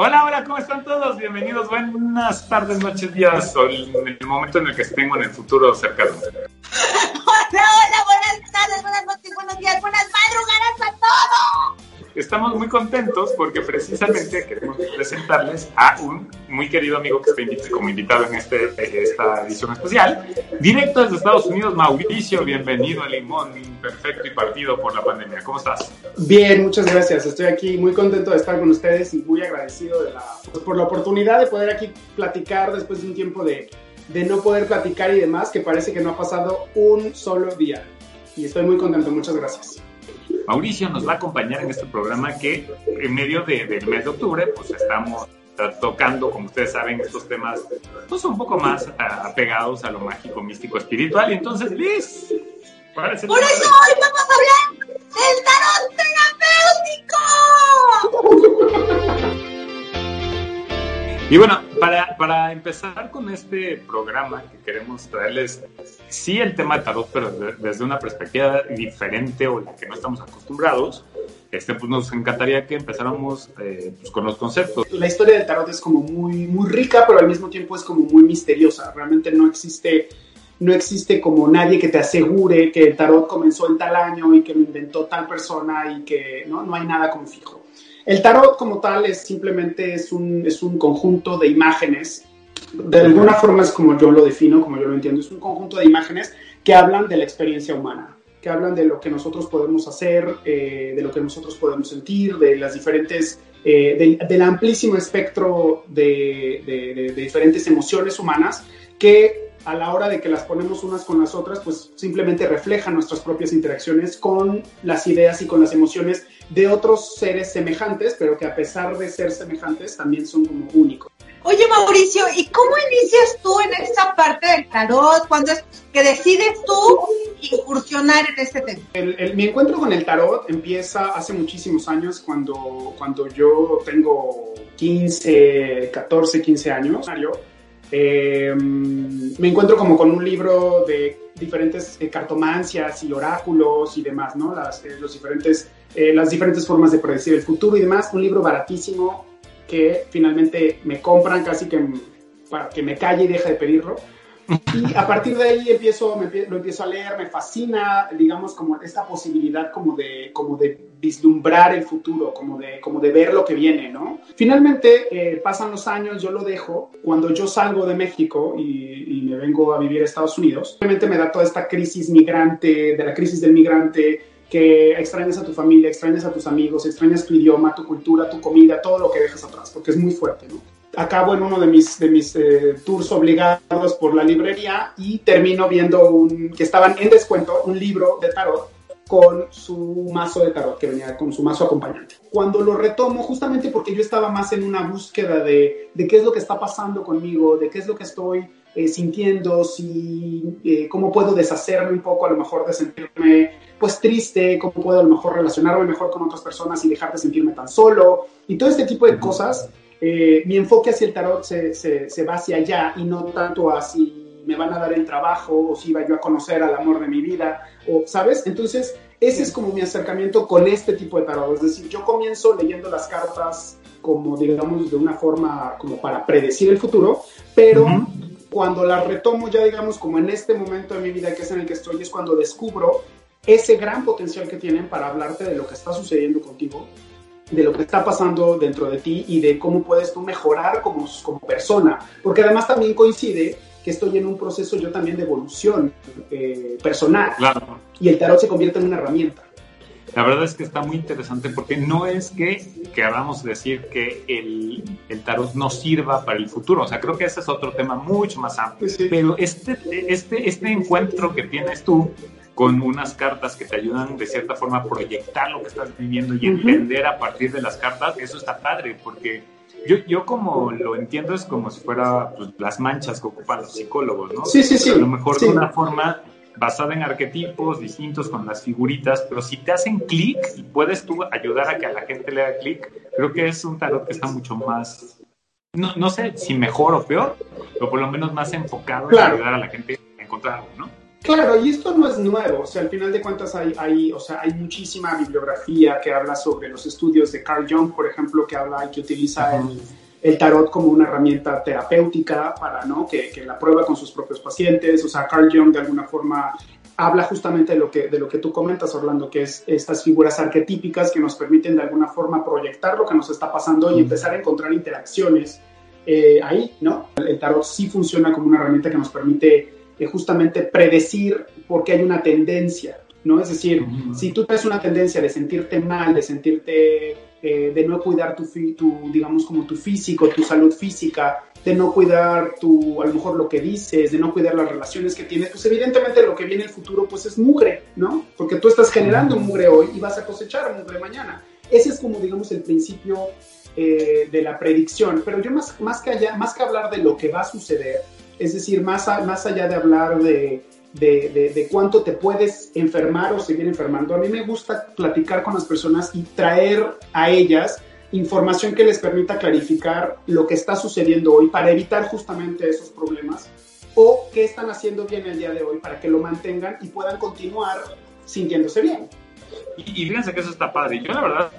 Hola, hola, ¿cómo están todos? Bienvenidos, buenas tardes, noches, días, o en el momento en el que estén en el futuro cercano. Hola, hola, buenas tardes, buenas noches, buenos días, buenas madrugadas a todos. Estamos muy contentos porque precisamente queremos presentarles a un muy querido amigo que está como invitado en este, esta edición especial. Directo desde Estados Unidos, Mauricio, bienvenido a Limón, perfecto y partido por la pandemia. ¿Cómo estás? Bien, muchas gracias. Estoy aquí muy contento de estar con ustedes y muy agradecido de la, pues, por la oportunidad de poder aquí platicar después de un tiempo de, de no poder platicar y demás, que parece que no ha pasado un solo día. Y estoy muy contento, muchas gracias. Mauricio nos va a acompañar en este programa que en medio del mes de octubre pues estamos tocando, como ustedes saben, estos temas pues un poco más apegados a lo mágico, místico, espiritual. Y entonces, Liz, por eso hoy vamos a hablar del tarot terapéutico. Y bueno, para, para, empezar con este programa que queremos traerles, sí el tema de tarot, pero desde una perspectiva diferente o la que no estamos acostumbrados, este, pues nos encantaría que empezáramos eh, pues con los conceptos. La historia del tarot es como muy, muy rica, pero al mismo tiempo es como muy misteriosa. Realmente no existe, no existe como nadie que te asegure que el tarot comenzó en tal año y que lo inventó tal persona y que no, no hay nada como fijo. El tarot como tal es simplemente es un, es un conjunto de imágenes. De alguna forma es como yo lo defino, como yo lo entiendo. Es un conjunto de imágenes que hablan de la experiencia humana, que hablan de lo que nosotros podemos hacer, eh, de lo que nosotros podemos sentir, de las diferentes, eh, del, amplísimo espectro de, de diferentes emociones humanas que a la hora de que las ponemos unas con las otras, pues simplemente reflejan nuestras propias interacciones con las ideas y con las emociones de otros seres semejantes, pero que a pesar de ser semejantes también son como únicos. Oye Mauricio, ¿y cómo inicias tú en esta parte del tarot? cuando es que decides tú incursionar en este tema? mi encuentro con el tarot empieza hace muchísimos años, cuando, cuando yo tengo 15, 14, 15 años. Eh, me encuentro como con un libro de diferentes eh, cartomancias y oráculos y demás, ¿no? Las, eh, los diferentes, las diferentes formas de predecir el futuro y demás. Un libro baratísimo que finalmente me compran casi que para que me calle y deje de pedirlo. Y a partir de ahí empiezo, lo empiezo a leer, me fascina, digamos, como esta posibilidad como de, como de vislumbrar el futuro, como de, como de ver lo que viene, ¿no? Finalmente, eh, pasan los años, yo lo dejo. Cuando yo salgo de México y, y, me vengo a vivir a Estados Unidos, obviamente me da toda esta crisis migrante, de la crisis del migrante, que extrañas a tu familia, extrañas a tus amigos, extrañas tu idioma, tu cultura, tu comida, todo lo que dejas atrás, porque es muy fuerte, ¿no? acabo en uno de mis, de mis eh, tours obligados por la librería y termino viendo un, que estaban en descuento un libro de tarot con su mazo de tarot, que venía con su mazo acompañante. Cuando lo retomo, justamente porque yo estaba más en una búsqueda de, de qué es lo que está pasando conmigo, de qué es lo que estoy eh, sintiendo, si, eh, cómo puedo deshacerme un poco a lo mejor de sentirme pues triste, cómo puedo a lo mejor relacionarme mejor con otras personas y dejar de sentirme tan solo, y todo este tipo de cosas eh, mi enfoque hacia el tarot se, se, va hacia allá y no tanto a si me van a dar el trabajo o si iba yo a conocer al amor de mi vida, o, ¿sabes? Entonces, ese es como mi acercamiento con este tipo de tarot. Es decir, yo comienzo leyendo las cartas como, digamos, de una forma como para predecir el futuro, pero cuando las retomo ya, digamos, como en este momento de mi vida que es en el que estoy, es cuando descubro ese gran potencial que tienen para hablarte de lo que está sucediendo contigo de lo que está pasando dentro de ti y de cómo puedes tú mejorar como, como persona. Porque además también coincide que estoy en un proceso yo también de evolución eh, personal. Claro. Y el tarot se convierte en una herramienta. La verdad es que está muy interesante porque no es que queramos decir que el, el, tarot no sirva para el futuro. O sea, creo que ese es otro tema mucho más amplio. Pero este, este, este encuentro que tienes tú con unas cartas que te ayudan de cierta forma a proyectar lo que estás viviendo y entender a partir de las cartas, eso está padre, porque yo, yo como lo entiendo es como si fuera pues, las manchas que ocupan los psicólogos, ¿no? Sí, sí, sí. a lo mejor de una forma basada en arquetipos distintos con las figuritas, pero si te hacen clic y puedes tú ayudar a que a la gente le haga clic, creo que es un tarot que está mucho más, no, no sé si mejor o peor, pero por lo menos más enfocado en ayudar a la gente a encontrar algo, ¿no? Claro, y esto no es nuevo, o sea, al final de cuentas hay, hay, o sea, hay muchísima bibliografía que habla sobre los estudios de Carl Jung, por ejemplo, que habla y que utiliza el, el, tarot como una herramienta terapéutica para, ¿no? Que, que, la prueba con sus propios pacientes, o sea, Carl Jung de alguna forma habla justamente de lo que, de lo que tú comentas, Orlando, que es estas figuras arquetípicas que nos permiten de alguna forma proyectar lo que nos está pasando y empezar a encontrar interacciones eh, ahí, ¿no? El tarot sí funciona como una herramienta que nos permite justamente predecir por qué hay una tendencia, ¿no? Es decir, si tú tienes una tendencia de sentirte mal, de sentirte, eh, de no cuidar tu, tu, digamos, como tu físico, tu salud física, de no cuidar tu, a lo mejor lo que dices, de no cuidar las relaciones que tienes, pues evidentemente lo que viene en el futuro pues es mugre, ¿no? Porque tú estás generando mugre hoy y vas a cosechar mugre mañana. Ese es como, digamos, el principio eh, de la predicción. Pero yo más, más, que allá, más que hablar de lo que va a suceder, es decir, más, más allá de hablar de, de, de, cuánto te puedes enfermar o seguir enfermando, a mí me gusta platicar con las personas y traer a ellas información que les permita clarificar lo que está sucediendo hoy para evitar justamente esos problemas o qué están haciendo bien el día de hoy para que lo mantengan y puedan continuar sintiéndose bien. Y, fíjense que eso está padre. Yo la verdad,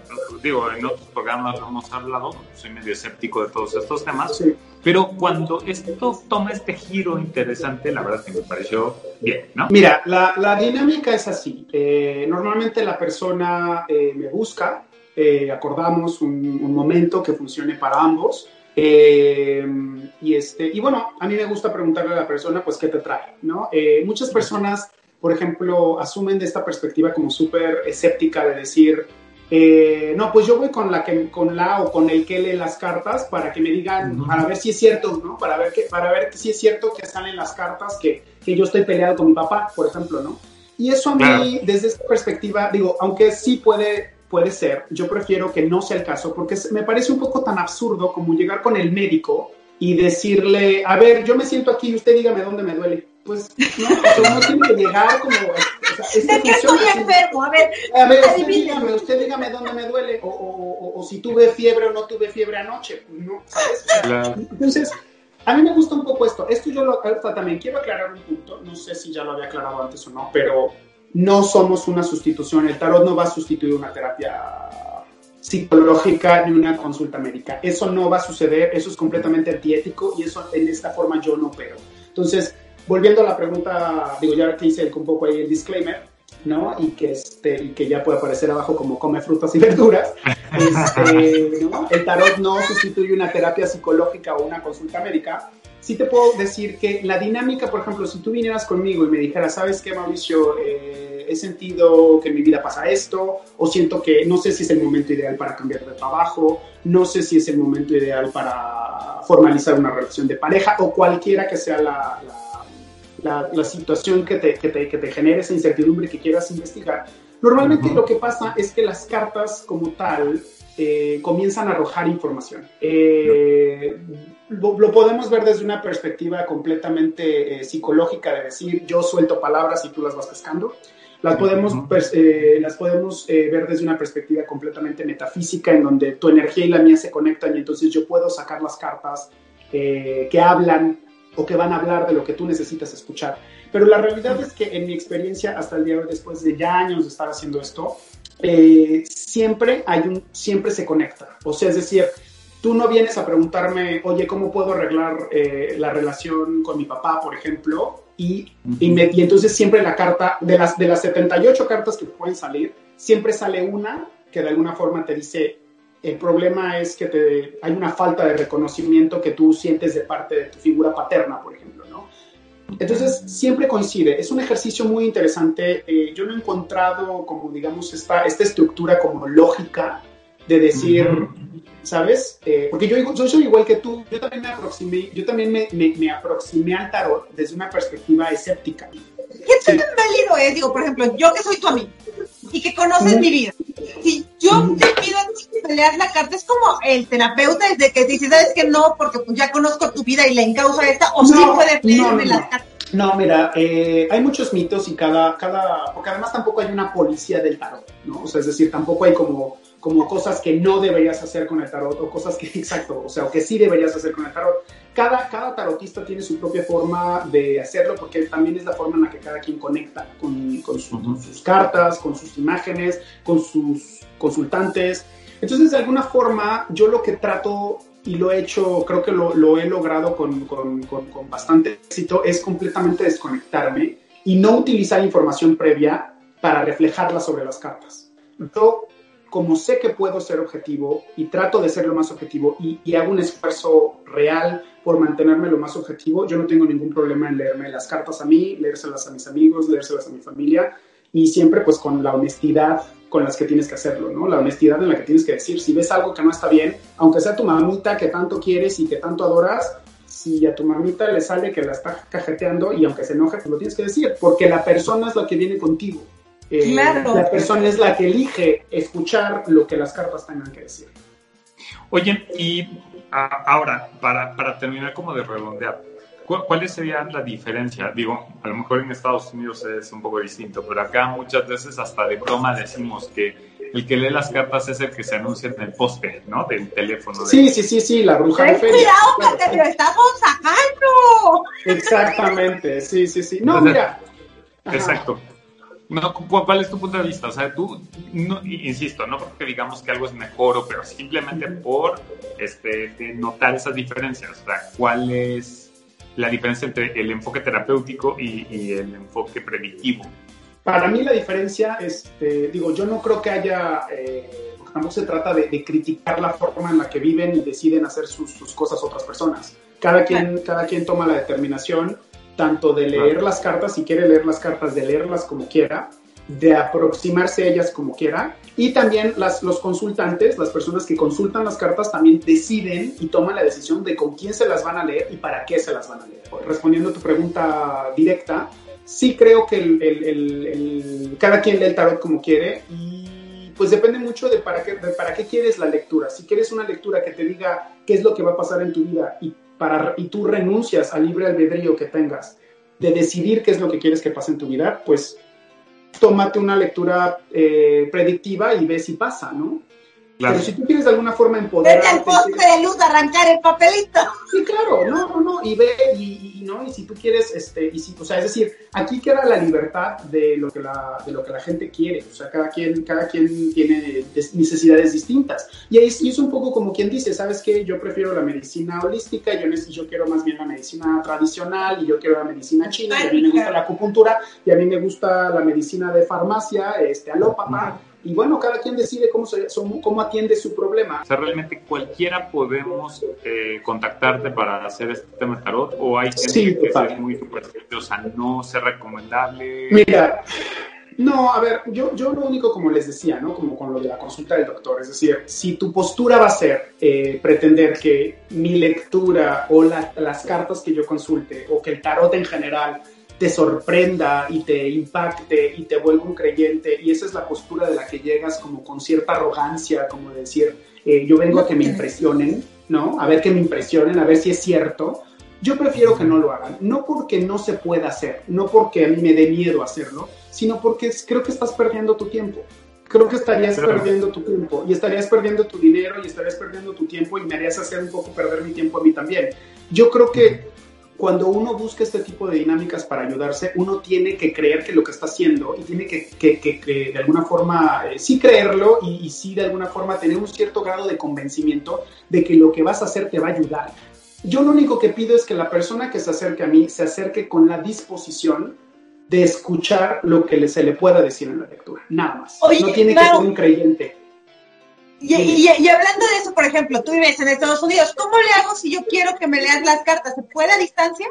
digo, en otros programas lo hemos hablado, soy medio escéptico de todos estos temas, pero cuando esto toma este giro interesante, la verdad que me pareció bien, ¿no? Mira, la, la dinámica es así. Eh, normalmente la persona eh, me busca, eh, acordamos un, un, momento que funcione para ambos. y, este, y bueno, a mí me gusta preguntarle a la persona, pues, ¿qué te trae? ¿no? muchas personas por ejemplo, asumen de esta perspectiva como súper escéptica de decir, eh, no, pues yo voy con la, que, con la o con el que lee las cartas para que me digan, para ver si es cierto, ¿no? Para ver, que, para ver si es cierto que salen las cartas que, que yo estoy peleado con mi papá, por ejemplo, ¿no? Y eso a mí, desde esta perspectiva, digo, aunque sí puede, puede ser, yo prefiero que no sea el caso, porque me parece un poco tan absurdo como llegar con el médico y decirle, a ver, yo me siento aquí, usted dígame dónde me duele pues no, uno tiene que llegar como... O sea, ¿De qué estoy enfermo? A ver, a ver usted dígame, usted dígame dónde me duele, o, o, o, si tuve fiebre o no tuve fiebre anoche, pues no, ¿sabes? Entonces, a mí me gusta un poco esto. Esto yo lo, también quiero aclarar un punto, no sé si ya lo había aclarado antes o no, pero no somos una sustitución, el tarot no va a sustituir una terapia psicológica ni una consulta médica. Eso no va a suceder, eso es completamente antiético y eso en esta forma yo no opero. Entonces, volviendo a la pregunta, digo, ya que hice un poco ahí el disclaimer, ¿no? Y que, este, y que ya puede aparecer abajo como come frutas y verduras. Este, ¿no? El tarot no sustituye una terapia psicológica o una consulta médica. Sí te puedo decir que la dinámica, por ejemplo, si tú vinieras conmigo y me dijeras, ¿sabes qué, Mauricio? Eh, he sentido que en mi vida pasa esto, o siento que no sé si es el momento ideal para cambiar de trabajo, no sé si es el momento ideal para formalizar una relación de pareja, o cualquiera que sea la la, situación que te, que, te, que te genere esa incertidumbre que quieras investigar, normalmente lo que pasa es que las cartas como tal eh, comienzan a arrojar información. Eh, lo, podemos ver desde una perspectiva completamente eh, psicológica de decir yo suelto palabras y tú las vas pescando. Las podemos, las podemos ver desde una perspectiva completamente metafísica en donde tu energía y la mía se conectan y entonces yo puedo sacar las cartas que hablan o que van a hablar de lo que tú necesitas escuchar. Pero la realidad es que en mi experiencia hasta el día de hoy, después de ya años de estar haciendo esto, eh, siempre hay un, siempre se conecta. O sea, es decir, tú no vienes a preguntarme, oye, ¿cómo puedo arreglar eh, la relación con mi papá, por ejemplo? Y, y, entonces siempre la carta, de las, de las 78 cartas que pueden salir, siempre sale una que de alguna forma te dice, el problema es que te, hay una falta de reconocimiento que tú sientes de parte de tu figura paterna, por ejemplo, ¿no? Entonces, siempre coincide. Es un ejercicio muy interesante. Eh, yo no he encontrado como, digamos, esta, esta estructura como lógica de decir, ¿sabes? Eh, porque yo, yo soy igual que tú. Yo también me aproximé, yo también me, me, me aproximé al tarot desde una perspectiva escéptica. ¿qué tan válido es? Digo, por ejemplo, yo que soy tu amigo y que conoces mi vida. Si yo te pido que me leas la carta, es como el terapeuta desde que dice, ¿sabes que no? Porque pues ya conozco tu vida y le encausa esta, o sí puede leerme las cartas. No, mira, eh, hay muchos mitos y cada, cada, porque además tampoco hay una policía del tarot, ¿no? O sea, es decir, tampoco hay como, como cosas que no deberías hacer con el tarot o cosas que, exacto, o sea, o que sí deberías hacer con el tarot. Cada, cada tarotista tiene su propia forma de hacerlo porque también es la forma en la que cada quien conecta con, con sus cartas, con sus imágenes, con sus consultantes. Entonces, de alguna forma, yo lo que trato y lo he hecho, creo que lo, lo he logrado con, con, con, bastante éxito, es completamente desconectarme y no utilizar información previa para reflejarla sobre las cartas. Yo, como sé que puedo ser objetivo y trato de ser lo más objetivo y, y hago un esfuerzo real por mantenerme lo más objetivo, yo no tengo ningún problema en leerme las cartas a mí, leérselas a mis amigos, leérselas a mi familia y siempre pues con la honestidad con las que tienes que hacerlo, ¿no? La honestidad en la que tienes que decir, si ves algo que no está bien, aunque sea tu mamita que tanto quieres y que tanto adoras, si a tu mamita le sale que la está cajeteando y aunque se enoje, pues lo tienes que decir, porque la persona es la que viene contigo. Eh, claro. La persona es la que elige escuchar lo que las cartas tengan que decir. Oye, y ahora, para, para terminar como de redondear, ¿Cuáles serían la diferencia? Digo, a lo mejor en Estados Unidos es un poco distinto, pero acá muchas veces hasta de broma decimos que el que lee las cartas es el que se anuncia en el poste, ¿no? Del teléfono. Sí, sí, sí, sí, la bruja de feria. ¡Cuidado que te lo estamos sacando! Exactamente, sí, sí, sí. No, mira. Exacto. No, ¿Cuál es tu punto de vista? O sea, tú, no, insisto, no porque digamos que algo es mejor o pero simplemente por este, notar esas diferencias. O sea, ¿cuál es la diferencia entre el enfoque terapéutico y, el enfoque predictivo? Para mí la diferencia, este, digo, yo no creo que haya, eh, porque tampoco se trata de, criticar la forma en la que viven y deciden hacer sus, cosas otras personas. Cada quien, cada quien toma la determinación tanto de leer las cartas, si quiere leer las cartas, de leerlas como quiera, de aproximarse a ellas como quiera. Y también las, los consultantes, las personas que consultan las cartas, también deciden y toman la decisión de con quién se las van a leer y para qué se las van a leer. Respondiendo a tu pregunta directa, sí creo que el, el, el, cada quien lee el tarot como quiere y pues depende mucho de para, qué, de para qué quieres la lectura. Si quieres una lectura que te diga qué es lo que va a pasar en tu vida y, y tú renuncias al libre albedrío que tengas de decidir qué es lo que quieres que pase en tu vida, pues tómate una lectura eh, predictiva y ve si pasa, ¿no? Pero si tú quieres de alguna forma empoderar... Vete al poste de luz a arrancar el papelito. Sí, claro, no, no, no, y ve, y, no, y si tú quieres, este, y si, o sea, es decir, aquí queda la libertad de lo que la, de lo que la gente quiere, o sea, cada quien, cada quien tiene necesidades distintas. Y ahí es un poco como quien dice, ¿sabes qué? Yo prefiero la medicina holística, yo, yo quiero más bien la medicina tradicional, y yo quiero la medicina china, y a mí me gusta la acupuntura, y a mí me gusta la medicina de farmacia, este, alópata, y bueno, cada quien decide cómo, se, cómo atiende su problema. O sea, realmente cualquiera podemos eh, contactarte para hacer este tema de tarot o hay gente que es muy o sea, no ser recomendable. Mira, no, a ver, yo, yo lo único, como les decía, ¿no? Como con lo de la consulta del doctor, es decir, si tu postura va a ser eh, pretender que mi lectura o las cartas que yo consulte o que el tarot en general te sorprenda y te impacte y te vuelva un creyente. Y esa es la postura de la que llegas como con cierta arrogancia, como decir, eh, yo vengo a que me impresionen, ¿no? A ver que me impresionen, a ver si es cierto. Yo prefiero que no lo hagan, no porque no se pueda hacer, no porque a mí me dé miedo hacerlo, sino porque creo que estás perdiendo tu tiempo. Creo que estarías perdiendo tu tiempo y estarías perdiendo tu dinero y estarías perdiendo tu tiempo y me harías hacer un poco perder mi tiempo a mí también. Yo creo que cuando uno busca este tipo de dinámicas para ayudarse, uno tiene que creer que lo que está haciendo y tiene que, que, que, de alguna forma eh, sí creerlo y, y, sí de alguna forma tener un cierto grado de convencimiento de que lo que vas a hacer te va a ayudar. Yo lo único que pido es que la persona que se acerque a mí se acerque con la disposición de escuchar lo que se le pueda decir en la lectura, nada más. no tiene que ser un creyente. Y, y, hablando de eso, por ejemplo, tú vives en Estados Unidos, ¿cómo le hago si yo quiero que me leas las cartas? ¿Se puede a distancia?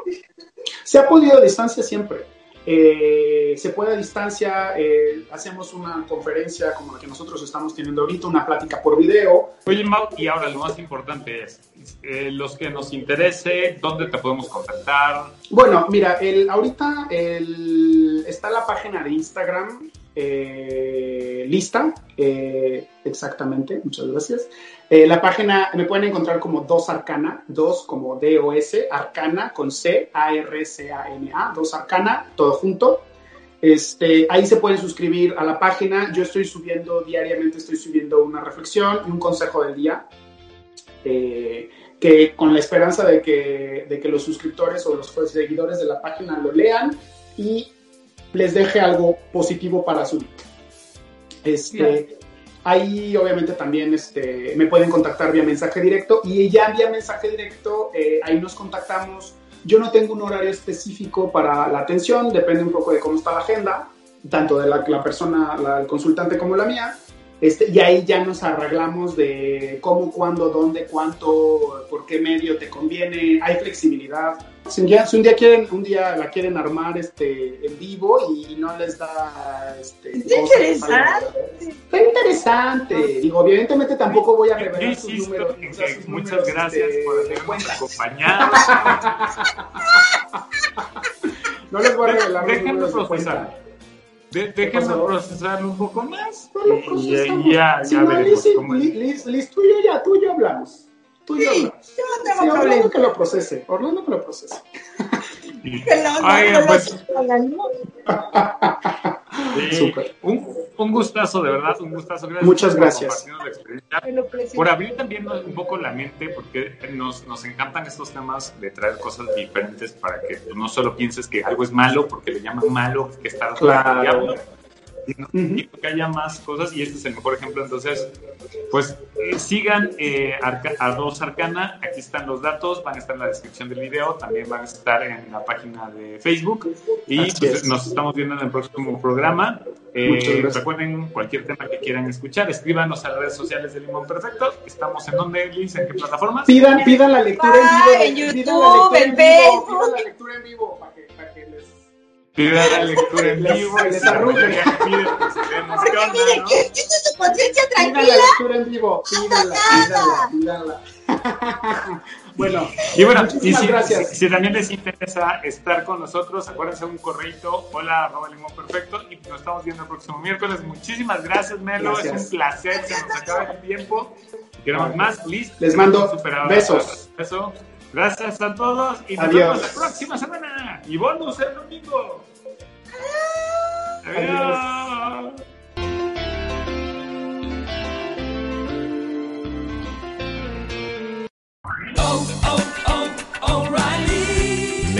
Se ha podido a distancia siempre. eh, se puede a distancia, eh, hacemos una conferencia como la que nosotros estamos teniendo ahorita, una plática por video. Oye, Mau, y ahora lo más importante es, eh, los que nos interese, ¿dónde te podemos contactar? Bueno, mira, el, ahorita el, está la página de Instagram lista, exactamente, muchas gracias. la página me pueden encontrar como Dos Arcana, dos como D-O-S, Arcana con C, A-R-C-A-N-A, Dos Arcana, todo junto. Este, ahí se pueden suscribir a la página. Yo estoy subiendo diariamente, estoy subiendo una reflexión y un consejo del día. Eh, que con la esperanza de que, de que los suscriptores o los seguidores de la página lo lean y les deje algo positivo para su vida. Este, Ahí obviamente también este, me pueden contactar vía mensaje directo y ya vía mensaje directo eh, ahí nos contactamos yo no tengo un horario específico para la atención, depende un poco de cómo está la agenda, tanto de la, la persona, la, el consultante como la mía. Este, y ahí ya nos arreglamos de cómo, cuándo, dónde, cuánto, por qué medio te conviene. Hay flexibilidad. Si un día, si un día quieren, un día la quieren armar este, en vivo y, no les da este, interesante. Está interesante. Digo, evidentemente tampoco voy a revelar sus números. muchas gracias este, por habernos acompañado. no les voy a revelar. Déjenos. De, déjenme procesarlo un poco más. No y, y, ya, ya veremos cómo Liz, Liz, tú y yo ya, tú y yo hablamos. Tú y yo sí, hablamos. Yo no tengo sí, problema. Orlando que lo procese. Orlando que lo procese. Pues. Un, gustazo, de verdad, un gustazo. Gracias Muchas gracias. Por abrir también un poco la mente, porque nos, nos encantan estos temas de traer cosas diferentes para que no solo pienses que algo es malo porque le llaman malo, que está claro y que haya más cosas y este es el mejor ejemplo. Entonces, pues eh, sigan eh, a dos Arcana, aquí están los datos, van a estar en la descripción del video, también van a estar en la página de Facebook y pues, nos estamos viendo en el próximo programa. Eh, recuerden cualquier tema que quieran escuchar, escríbanos a las redes sociales de Limón Perfecto. Estamos en donde, Liz, en qué plataformas. Pidan, pidan la lectura en vivo. en YouTube, en Facebook. Pidan la lectura en vivo para que, Pida la lectura en vivo y tiene su conciencia tranquila. Pida la lectura en vivo. Pídala, pídala, pídala. Bueno, y bueno, y si, gracias. Si, si, también les interesa estar con nosotros, acuérdense un correito, hola arroba limón perfecto, y nos estamos viendo el próximo miércoles. Muchísimas gracias, Melo, gracias. es un placer, se nos acaba el tiempo. Queremos más, listo. Les mando besos. Beso. Gracias a todos y nos Adiós. vemos la próxima semana. Y bonus el domingo. Adiós.